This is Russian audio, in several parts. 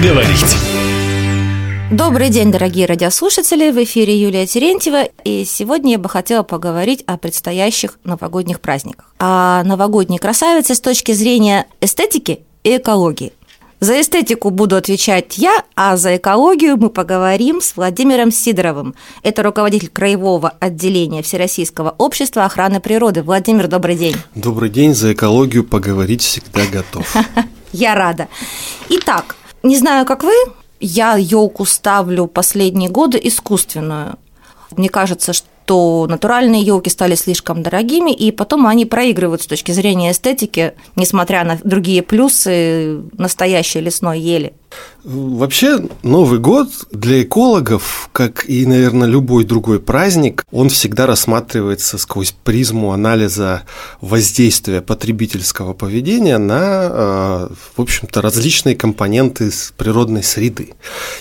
говорить. Добрый день, дорогие радиослушатели! В эфире Юлия Терентьева, и сегодня я бы хотела поговорить о предстоящих новогодних праздниках. О новогодней красавице с точки зрения эстетики и экологии. За эстетику буду отвечать я, а за экологию мы поговорим с Владимиром Сидоровым. Это руководитель краевого отделения Всероссийского общества охраны природы. Владимир, добрый день. Добрый день, за экологию поговорить всегда готов. Я рада. Итак, не знаю, как вы, я елку ставлю последние годы искусственную. Мне кажется, что натуральные елки стали слишком дорогими, и потом они проигрывают с точки зрения эстетики, несмотря на другие плюсы настоящей лесной ели. Вообще, Новый год для экологов, как и, наверное, любой другой праздник, он всегда рассматривается сквозь призму анализа воздействия потребительского поведения на, э, в общем-то, различные компоненты природной среды.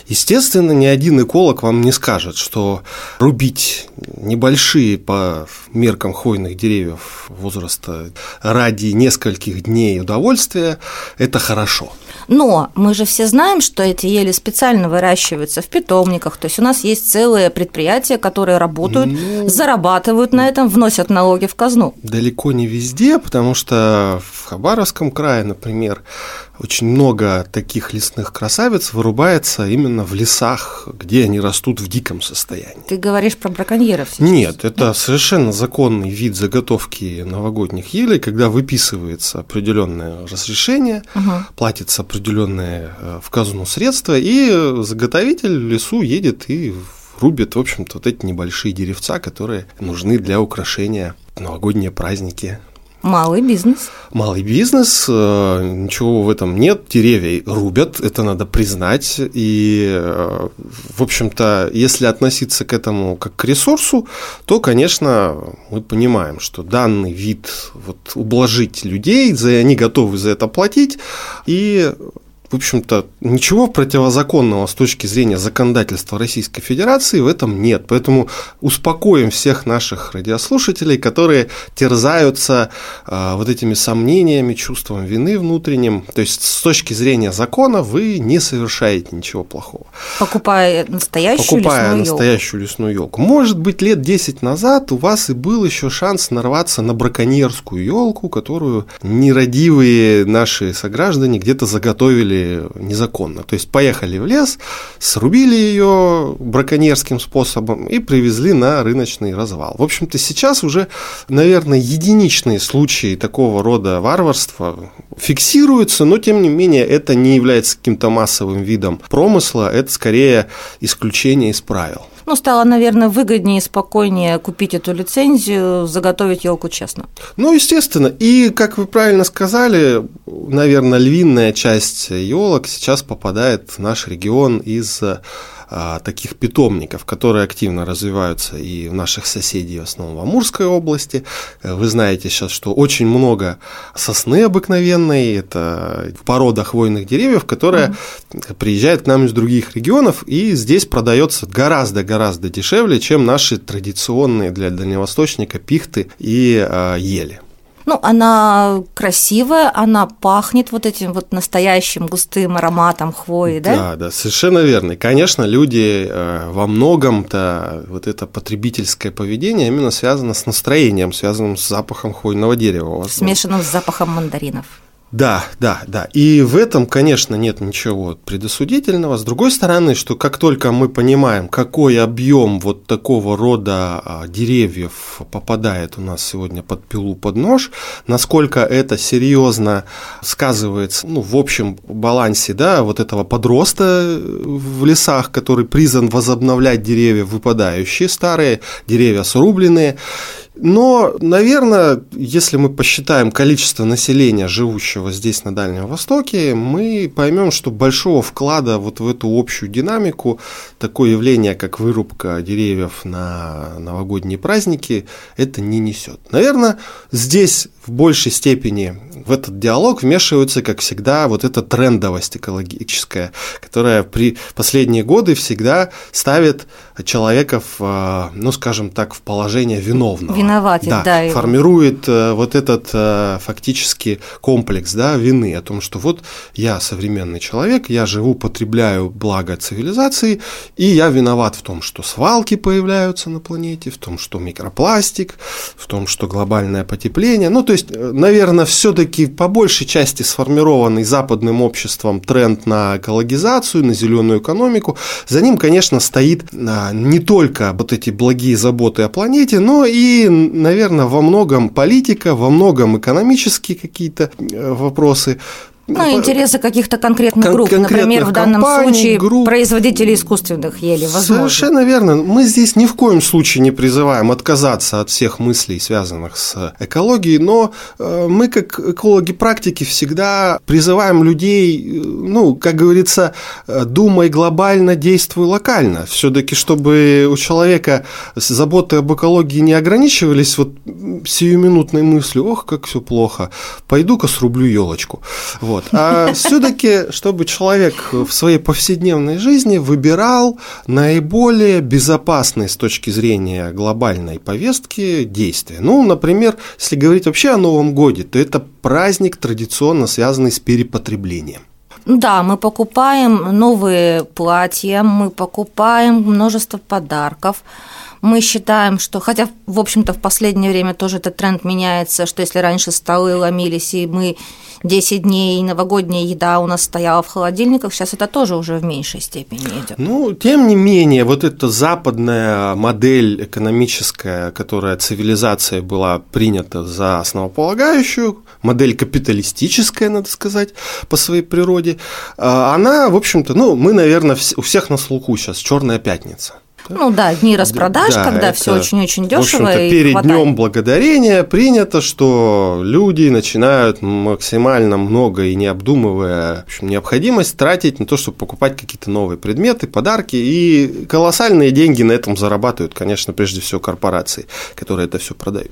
Естественно, ни один эколог вам не скажет, что рубить небольшие по меркам хвойных деревьев возраста ради нескольких дней удовольствия – это хорошо. Но мы же все знаем, что эти ели специально выращиваются в питомниках. То есть у нас есть целые предприятия, которые работают, ну, зарабатывают на этом, вносят налоги в казну. Далеко не везде, потому что в Хабаровском крае, например, очень много таких лесных красавиц вырубается именно в лесах, где они растут в диком состоянии. Ты говоришь про браконьеров сейчас? Нет, это совершенно законный вид заготовки новогодних елей, когда выписывается определенное разрешение, угу. платится определенное э, в казну средства, и заготовитель в лесу едет и рубит, в общем-то, вот эти небольшие деревца, которые нужны для украшения новогодние праздники Малый бизнес. Малый бизнес, э, ничего в этом нет. Деревья рубят, это надо признать. И, э, в общем-то, если относиться к этому как к ресурсу, то, конечно, мы понимаем, что данный вид вот, ублажить людей, они готовы за это платить. И в общем-то, ничего противозаконного с точки зрения законодательства Российской Федерации в этом нет. Поэтому успокоим всех наших радиослушателей, которые терзаются э, вот этими сомнениями, чувством вины внутренним. То есть, с точки зрения закона вы не совершаете ничего плохого. Покупая настоящую Покупая лесную настоящую елку. лесную елку. Может быть, лет 10 назад у вас и был еще шанс нарваться на браконьерскую елку, которую нерадивые наши сограждане где-то заготовили незаконно. То есть поехали в лес, срубили ее браконьерским способом и привезли на рыночный развал. В общем-то, сейчас уже, наверное, единичные случаи такого рода варварства фиксируются, но тем не менее это не является каким-то массовым видом промысла, это скорее исключение из правил. Ну, стало, наверное, выгоднее и спокойнее купить эту лицензию, заготовить елку честно. Ну, естественно. И, как вы правильно сказали, наверное, львиная часть елок сейчас попадает в наш регион из а, таких питомников, которые активно развиваются и в наших соседей, в основном в Амурской области. Вы знаете сейчас, что очень много сосны обыкновенной, это порода хвойных деревьев, которая mm-hmm. приезжает к нам из других регионов, и здесь продается гораздо-гораздо дешевле, чем наши традиционные для дальневосточника пихты и э, ели. Ну, она красивая, она пахнет вот этим вот настоящим густым ароматом хвои, да? Да, да, совершенно верно. И, конечно, люди э, во многом-то вот это потребительское поведение именно связано с настроением, связанным с запахом хвойного дерева. Смешанным с запахом мандаринов. Да, да, да. И в этом, конечно, нет ничего предосудительного. С другой стороны, что как только мы понимаем, какой объем вот такого рода а, деревьев попадает у нас сегодня под пилу, под нож, насколько это серьезно сказывается ну, в общем балансе да, вот этого подроста в лесах, который призван возобновлять деревья выпадающие, старые деревья срубленные, но, наверное, если мы посчитаем количество населения, живущего здесь на Дальнем Востоке, мы поймем, что большого вклада вот в эту общую динамику такое явление, как вырубка деревьев на новогодние праздники, это не несет. Наверное, здесь в большей степени в этот диалог вмешивается, как всегда, вот эта трендовость экологическая, которая при последние годы всегда ставит человека в, ну, скажем так, в положение виновного. Виноватит, да, да, формирует э, вот этот э, фактически комплекс да, вины о том, что вот я современный человек, я живу, потребляю благо цивилизации, и я виноват в том, что свалки появляются на планете, в том, что микропластик, в том, что глобальное потепление. Ну, то есть, э, наверное, все-таки по большей части сформированный западным обществом тренд на экологизацию, на зеленую экономику. За ним, конечно, стоит а, не только вот эти благие заботы о планете, но и, наверное, во многом политика, во многом экономические какие-то э, вопросы. Ну, интересы каких-то конкретных Кон- групп, например, в данном компаний, случае групп. производители искусственных ели, возможно. Совершенно верно. Мы здесь ни в коем случае не призываем отказаться от всех мыслей, связанных с экологией, но э, мы, как экологи практики, всегда призываем людей, э, ну, как говорится, э, думай глобально, действуй локально. Все-таки, чтобы у человека заботы об экологии не ограничивались вот сиюминутной мыслью, ох, как все плохо, пойду-ка срублю елочку. Вот. Вот. А все-таки, чтобы человек в своей повседневной жизни выбирал наиболее безопасные с точки зрения глобальной повестки действия. Ну, например, если говорить вообще о Новом Годе, то это праздник традиционно связанный с перепотреблением. Да, мы покупаем новые платья, мы покупаем множество подарков. Мы считаем, что, хотя, в общем-то, в последнее время тоже этот тренд меняется, что если раньше столы ломились, и мы 10 дней новогодняя еда у нас стояла в холодильниках, сейчас это тоже уже в меньшей степени идет. Ну, тем не менее, вот эта западная модель экономическая, которая цивилизация была принята за основополагающую, модель капиталистическая, надо сказать, по своей природе, а, она, в общем-то, ну, мы, наверное, у всех на слуху сейчас «Черная пятница». Ну да, дни распродаж, да, когда все очень-очень дешево. В и перед хватает. Днем Благодарения принято, что люди начинают максимально много и не обдумывая в общем, необходимость тратить на то, чтобы покупать какие-то новые предметы, подарки. И колоссальные деньги на этом зарабатывают, конечно, прежде всего корпорации, которые это все продают.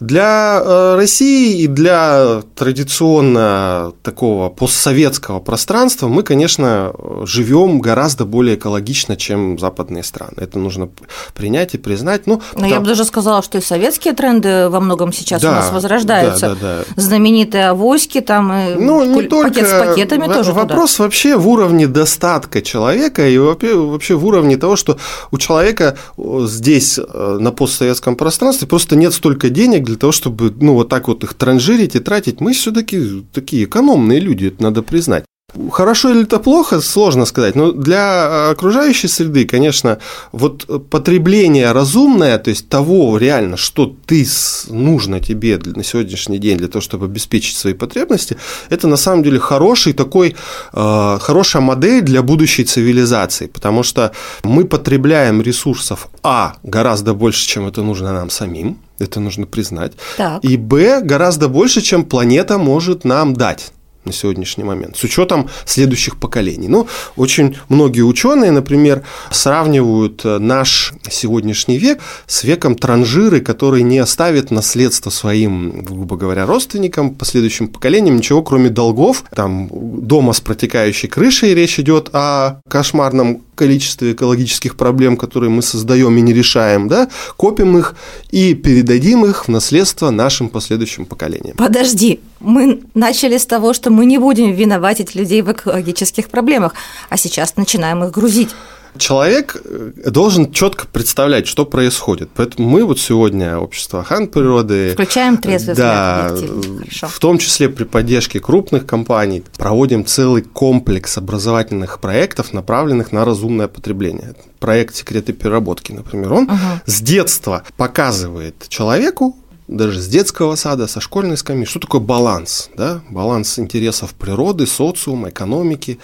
Для э, России и для традиционно такого постсоветского пространства мы, конечно, живем гораздо более экологично, чем западные страны это нужно принять и признать. Ну, Но я бы даже сказала, что и советские тренды во многом сейчас да, у нас возрождаются. Да, да, да. Знаменитые авоськи, там ну, не пакет только с пакетами тоже Вопрос туда. вообще в уровне достатка человека и вообще в уровне того, что у человека здесь, э, на постсоветском пространстве, просто нет столько денег для того, чтобы ну, вот так вот их транжирить и тратить. Мы все-таки такие экономные люди, это надо признать. Хорошо или это плохо, сложно сказать, но для окружающей среды, конечно, вот потребление разумное, то есть того реально, что ты нужно тебе на сегодняшний день для того, чтобы обеспечить свои потребности, это на самом деле хороший такой, э, хорошая модель для будущей цивилизации, потому что мы потребляем ресурсов, а, гораздо больше, чем это нужно нам самим, это нужно признать, так. и, б, гораздо больше, чем планета может нам дать на сегодняшний момент, с учетом следующих поколений. Ну, очень многие ученые, например, сравнивают э, наш сегодняшний век с веком транжиры, который не оставит наследство своим, грубо говоря, родственникам, последующим поколениям, ничего кроме долгов. Там дома с протекающей крышей речь идет о кошмарном количестве экологических проблем, которые мы создаем и не решаем, да, копим их и передадим их в наследство нашим последующим поколениям. Подожди, мы начали с того, что мы не будем виноватить людей в экологических проблемах, а сейчас начинаем их грузить. Человек э, должен четко представлять, что происходит. Поэтому мы вот сегодня, общество охраны природы... Включаем трезвый да, взгляд, в том числе при поддержке крупных компаний, проводим целый комплекс образовательных проектов, направленных на разумное потребление. Проект «Секреты переработки», например, он угу. с детства показывает человеку, даже с детского сада, со школьной скамьи, что такое баланс, да? баланс интересов природы, социума, экономики.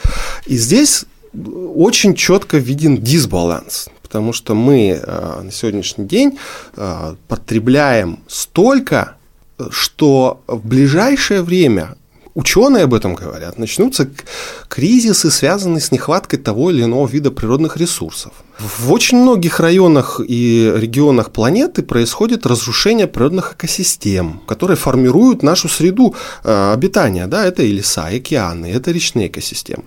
И здесь очень четко виден дисбаланс, потому что мы э, на сегодняшний день э, потребляем столько, что в ближайшее время ученые об этом говорят, начнутся кризисы, связанные с нехваткой того или иного вида природных ресурсов. В очень многих районах и регионах планеты происходит разрушение природных экосистем, которые формируют нашу среду э, обитания. Да? Это и леса, и океаны, это речные экосистемы.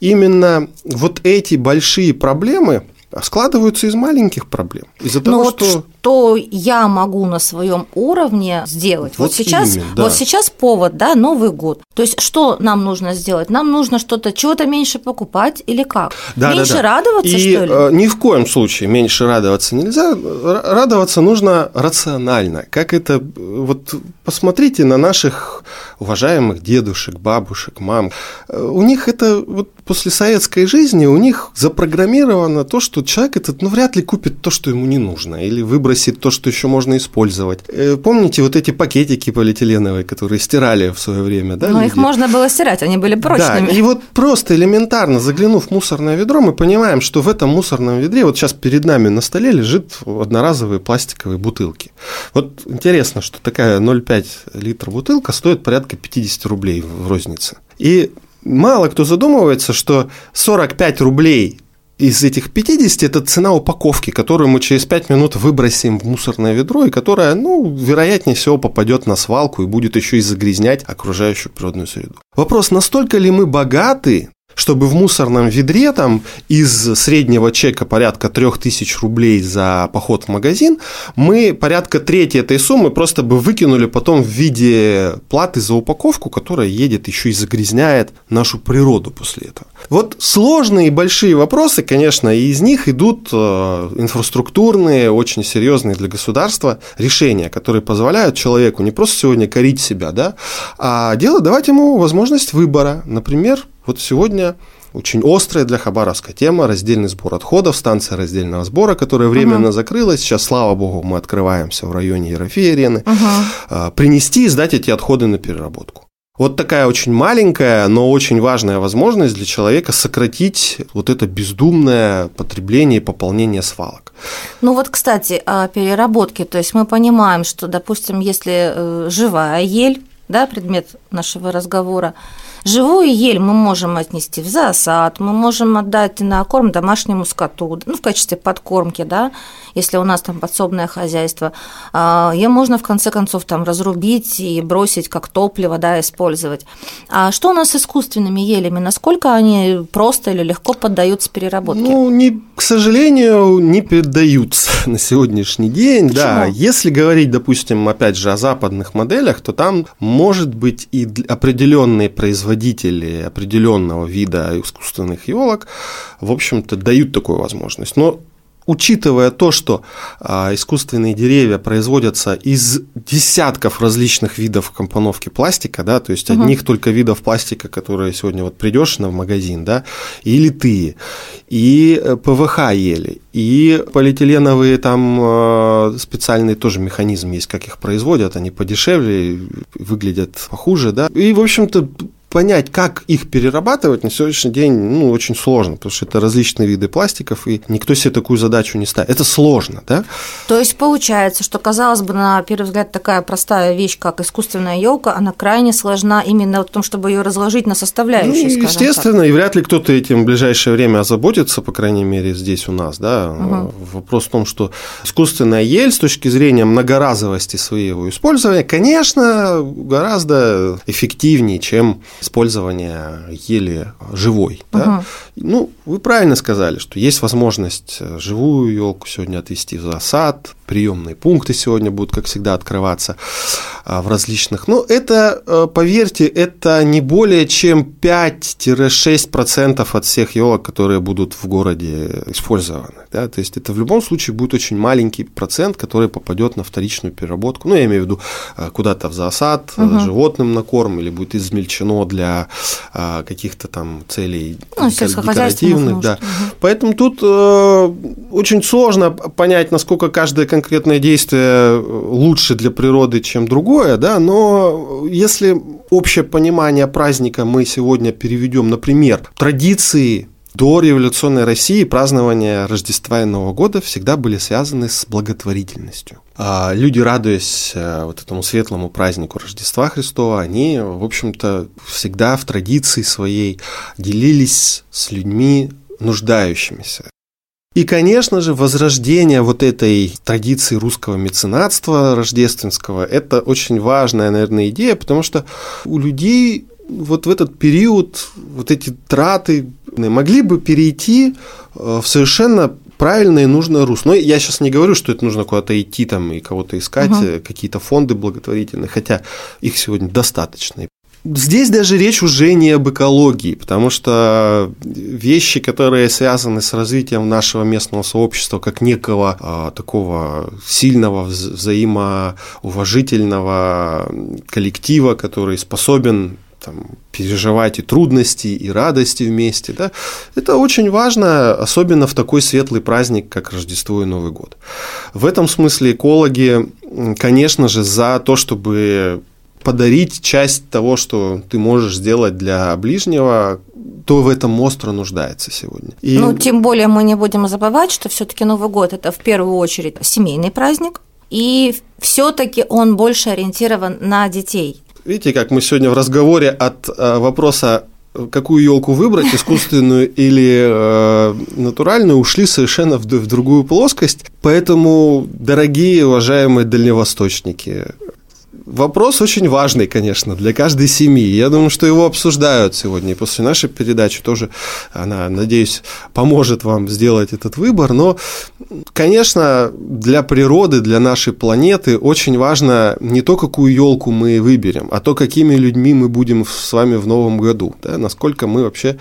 Именно вот эти большие проблемы складываются из маленьких проблем. Из-за ну того, вот что что я могу на своем уровне сделать. Вот, вот сейчас, именно, да. вот сейчас повод, да, Новый год. То есть что нам нужно сделать? Нам нужно что-то, чего-то меньше покупать или как? Да, меньше да, да. радоваться, И что ли? Э, ни в коем случае меньше радоваться нельзя. Радоваться нужно рационально. Как это? Вот посмотрите на наших уважаемых дедушек, бабушек, мам. Э, у них это вот после советской жизни у них запрограммировано то, что человек этот ну, вряд ли купит то, что ему не нужно, или выбросит то, что еще можно использовать. Э, помните вот эти пакетики полиэтиленовые, которые стирали в свое время, да? Но люди? их можно было стирать, они были прочными. Да, и вот просто элементарно заглянув в мусорное ведро, мы понимаем, что в этом мусорном ведре, вот сейчас перед нами на столе лежит одноразовые пластиковые бутылки. Вот интересно, что такая 0,5 литра бутылка стоит порядка 50 рублей в рознице. И мало кто задумывается, что 45 рублей из этих 50 это цена упаковки, которую мы через 5 минут выбросим в мусорное ведро, и которая, ну, вероятнее всего попадет на свалку и будет еще и загрязнять окружающую природную среду. Вопрос, настолько ли мы богаты чтобы в мусорном ведре там из среднего чека порядка 3000 рублей за поход в магазин, мы порядка трети этой суммы просто бы выкинули потом в виде платы за упаковку, которая едет еще и загрязняет нашу природу после этого. Вот сложные и большие вопросы, конечно, и из них идут э, инфраструктурные, очень серьезные для государства решения, которые позволяют человеку не просто сегодня корить себя, да, а делать, давать ему возможность выбора. Например, вот сегодня очень острая для Хабаровска тема – раздельный сбор отходов, станция раздельного сбора, которая временно угу. закрылась. Сейчас, слава богу, мы открываемся в районе Ерофеи-арены. Угу. Принести и сдать эти отходы на переработку. Вот такая очень маленькая, но очень важная возможность для человека сократить вот это бездумное потребление и пополнение свалок. Ну вот, кстати, о переработке. То есть мы понимаем, что, допустим, если э, живая ель, да, предмет нашего разговора, Живую ель мы можем отнести в засад, мы можем отдать на корм домашнему скоту, ну, в качестве подкормки, да, если у нас там подсобное хозяйство. А, Ее можно, в конце концов, там разрубить и бросить как топливо, да, использовать. А что у нас с искусственными елями? Насколько они просто или легко поддаются переработке? Ну, не, к сожалению, не передаются на сегодняшний день. Почему? Да, если говорить, допустим, опять же, о западных моделях, то там может быть и определенные производители производители определенного вида искусственных елок, в общем-то, дают такую возможность. Но учитывая то, что а, искусственные деревья производятся из десятков различных видов компоновки пластика, да, то есть угу. одних только видов пластика, которые сегодня вот придешь на магазин, да, и литые, и э, ПВХ ели, и полиэтиленовые там а, специальный тоже механизм есть, как их производят, они подешевле, выглядят похуже, да, и, в общем-то, понять, как их перерабатывать на сегодняшний день ну, очень сложно, потому что это различные виды пластиков, и никто себе такую задачу не ставит. Это сложно, да? То есть получается, что, казалось бы, на первый взгляд, такая простая вещь, как искусственная елка, она крайне сложна именно в том, чтобы ее разложить на составляющие. Ну, естественно, так. и вряд ли кто-то этим в ближайшее время озаботится, по крайней мере, здесь у нас, да. Угу. Вопрос в том, что искусственная ель с точки зрения многоразовости своего использования, конечно, гораздо эффективнее, чем использования ели живой. Да? Ну, вы правильно сказали, что есть возможность живую елку сегодня отвести в засад, приемные пункты сегодня будут, как всегда, открываться а, в различных. Но это, э, поверьте, это не более чем 5-6% от всех елок, которые будут в городе использованы. Да? То есть это в любом случае будет очень маленький процент, который попадет на вторичную переработку. Ну, я имею в виду э, куда-то в засад, угу. животным на корм, или будет измельчено для каких-то там целей ну, декоративных. Да. Угу. Поэтому тут э, очень сложно понять, насколько каждое конкретное действие лучше для природы, чем другое, да, но если общее понимание праздника мы сегодня переведем, например, традиции до революционной России празднование Рождества и Нового года всегда были связаны с благотворительностью. А люди, радуясь э, вот этому светлому празднику Рождества Христова, они, в общем-то, всегда в традиции своей делились с людьми нуждающимися. И, конечно же, возрождение вот этой традиции русского меценатства рождественского – это очень важная, наверное, идея, потому что у людей вот в этот период вот эти траты могли бы перейти э, в совершенно правильное и нужное русло. Но я сейчас не говорю, что это нужно куда-то идти там и кого-то искать, угу. какие-то фонды благотворительные, хотя их сегодня достаточно. Здесь даже речь уже не об экологии, потому что вещи, которые связаны с развитием нашего местного сообщества как некого а, такого сильного, взаимоуважительного коллектива, который способен там, переживать и трудности, и радости вместе. Да? Это очень важно, особенно в такой светлый праздник, как Рождество и Новый год. В этом смысле экологи, конечно же, за то, чтобы подарить часть того, что ты можешь сделать для ближнего, то в этом остро нуждается сегодня. И... Ну, тем более мы не будем забывать, что все-таки Новый год это в первую очередь семейный праздник, и все-таки он больше ориентирован на детей. Видите, как мы сегодня в разговоре от э, вопроса какую елку выбрать, искусственную или э, натуральную, ушли совершенно в, в другую плоскость. Поэтому, дорогие, уважаемые дальневосточники, Вопрос очень важный, конечно, для каждой семьи. Я думаю, что его обсуждают сегодня. И после нашей передачи тоже она, надеюсь, поможет вам сделать этот выбор. Но, конечно, для природы, для нашей планеты очень важно не то, какую елку мы выберем, а то, какими людьми мы будем с вами в новом году. Да? Насколько мы вообще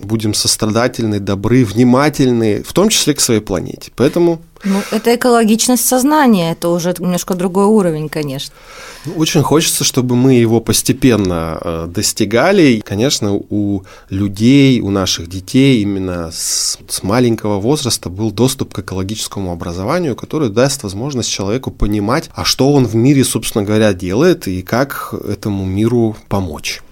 будем сострадательны, добры, внимательны, в том числе к своей планете. Поэтому ну, это экологичность сознания, это уже немножко другой уровень, конечно. Очень хочется, чтобы мы его постепенно э, достигали. Конечно, у людей, у наших детей именно с, с маленького возраста был доступ к экологическому образованию, который даст возможность человеку понимать, а что он в мире, собственно говоря, делает и как этому миру помочь.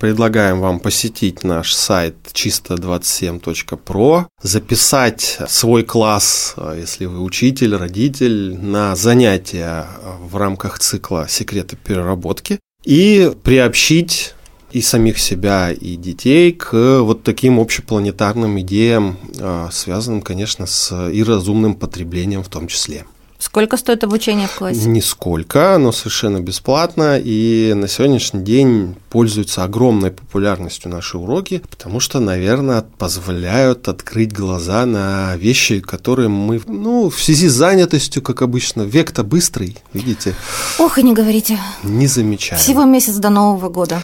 Предлагаем вам посетить наш сайт чисто27.про, записать свой класс, если вы учитель, родитель, на занятия в рамках цикла «Секреты переработки» и приобщить и самих себя, и детей к вот таким общепланетарным идеям, а, связанным, конечно, с и разумным потреблением в том числе. Сколько стоит обучение в классе? Нисколько, оно совершенно бесплатно, и на сегодняшний день пользуются огромной популярностью наши уроки, потому что, наверное, позволяют открыть глаза на вещи, которые мы, ну, в связи с занятостью, как обычно, век-то быстрый, видите? Ох, и не говорите. Не замечаем. Всего месяц до Нового года.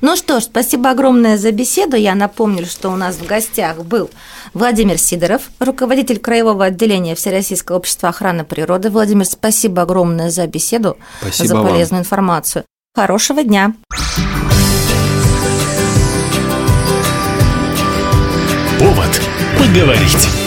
Ну что ж, спасибо огромное за беседу. Я напомню, что у нас в гостях был Владимир Сидоров, руководитель краевого отделения Всероссийского общества охраны природы. Владимир, спасибо огромное за беседу, спасибо за полезную вам. информацию. Хорошего дня. Повод поговорить.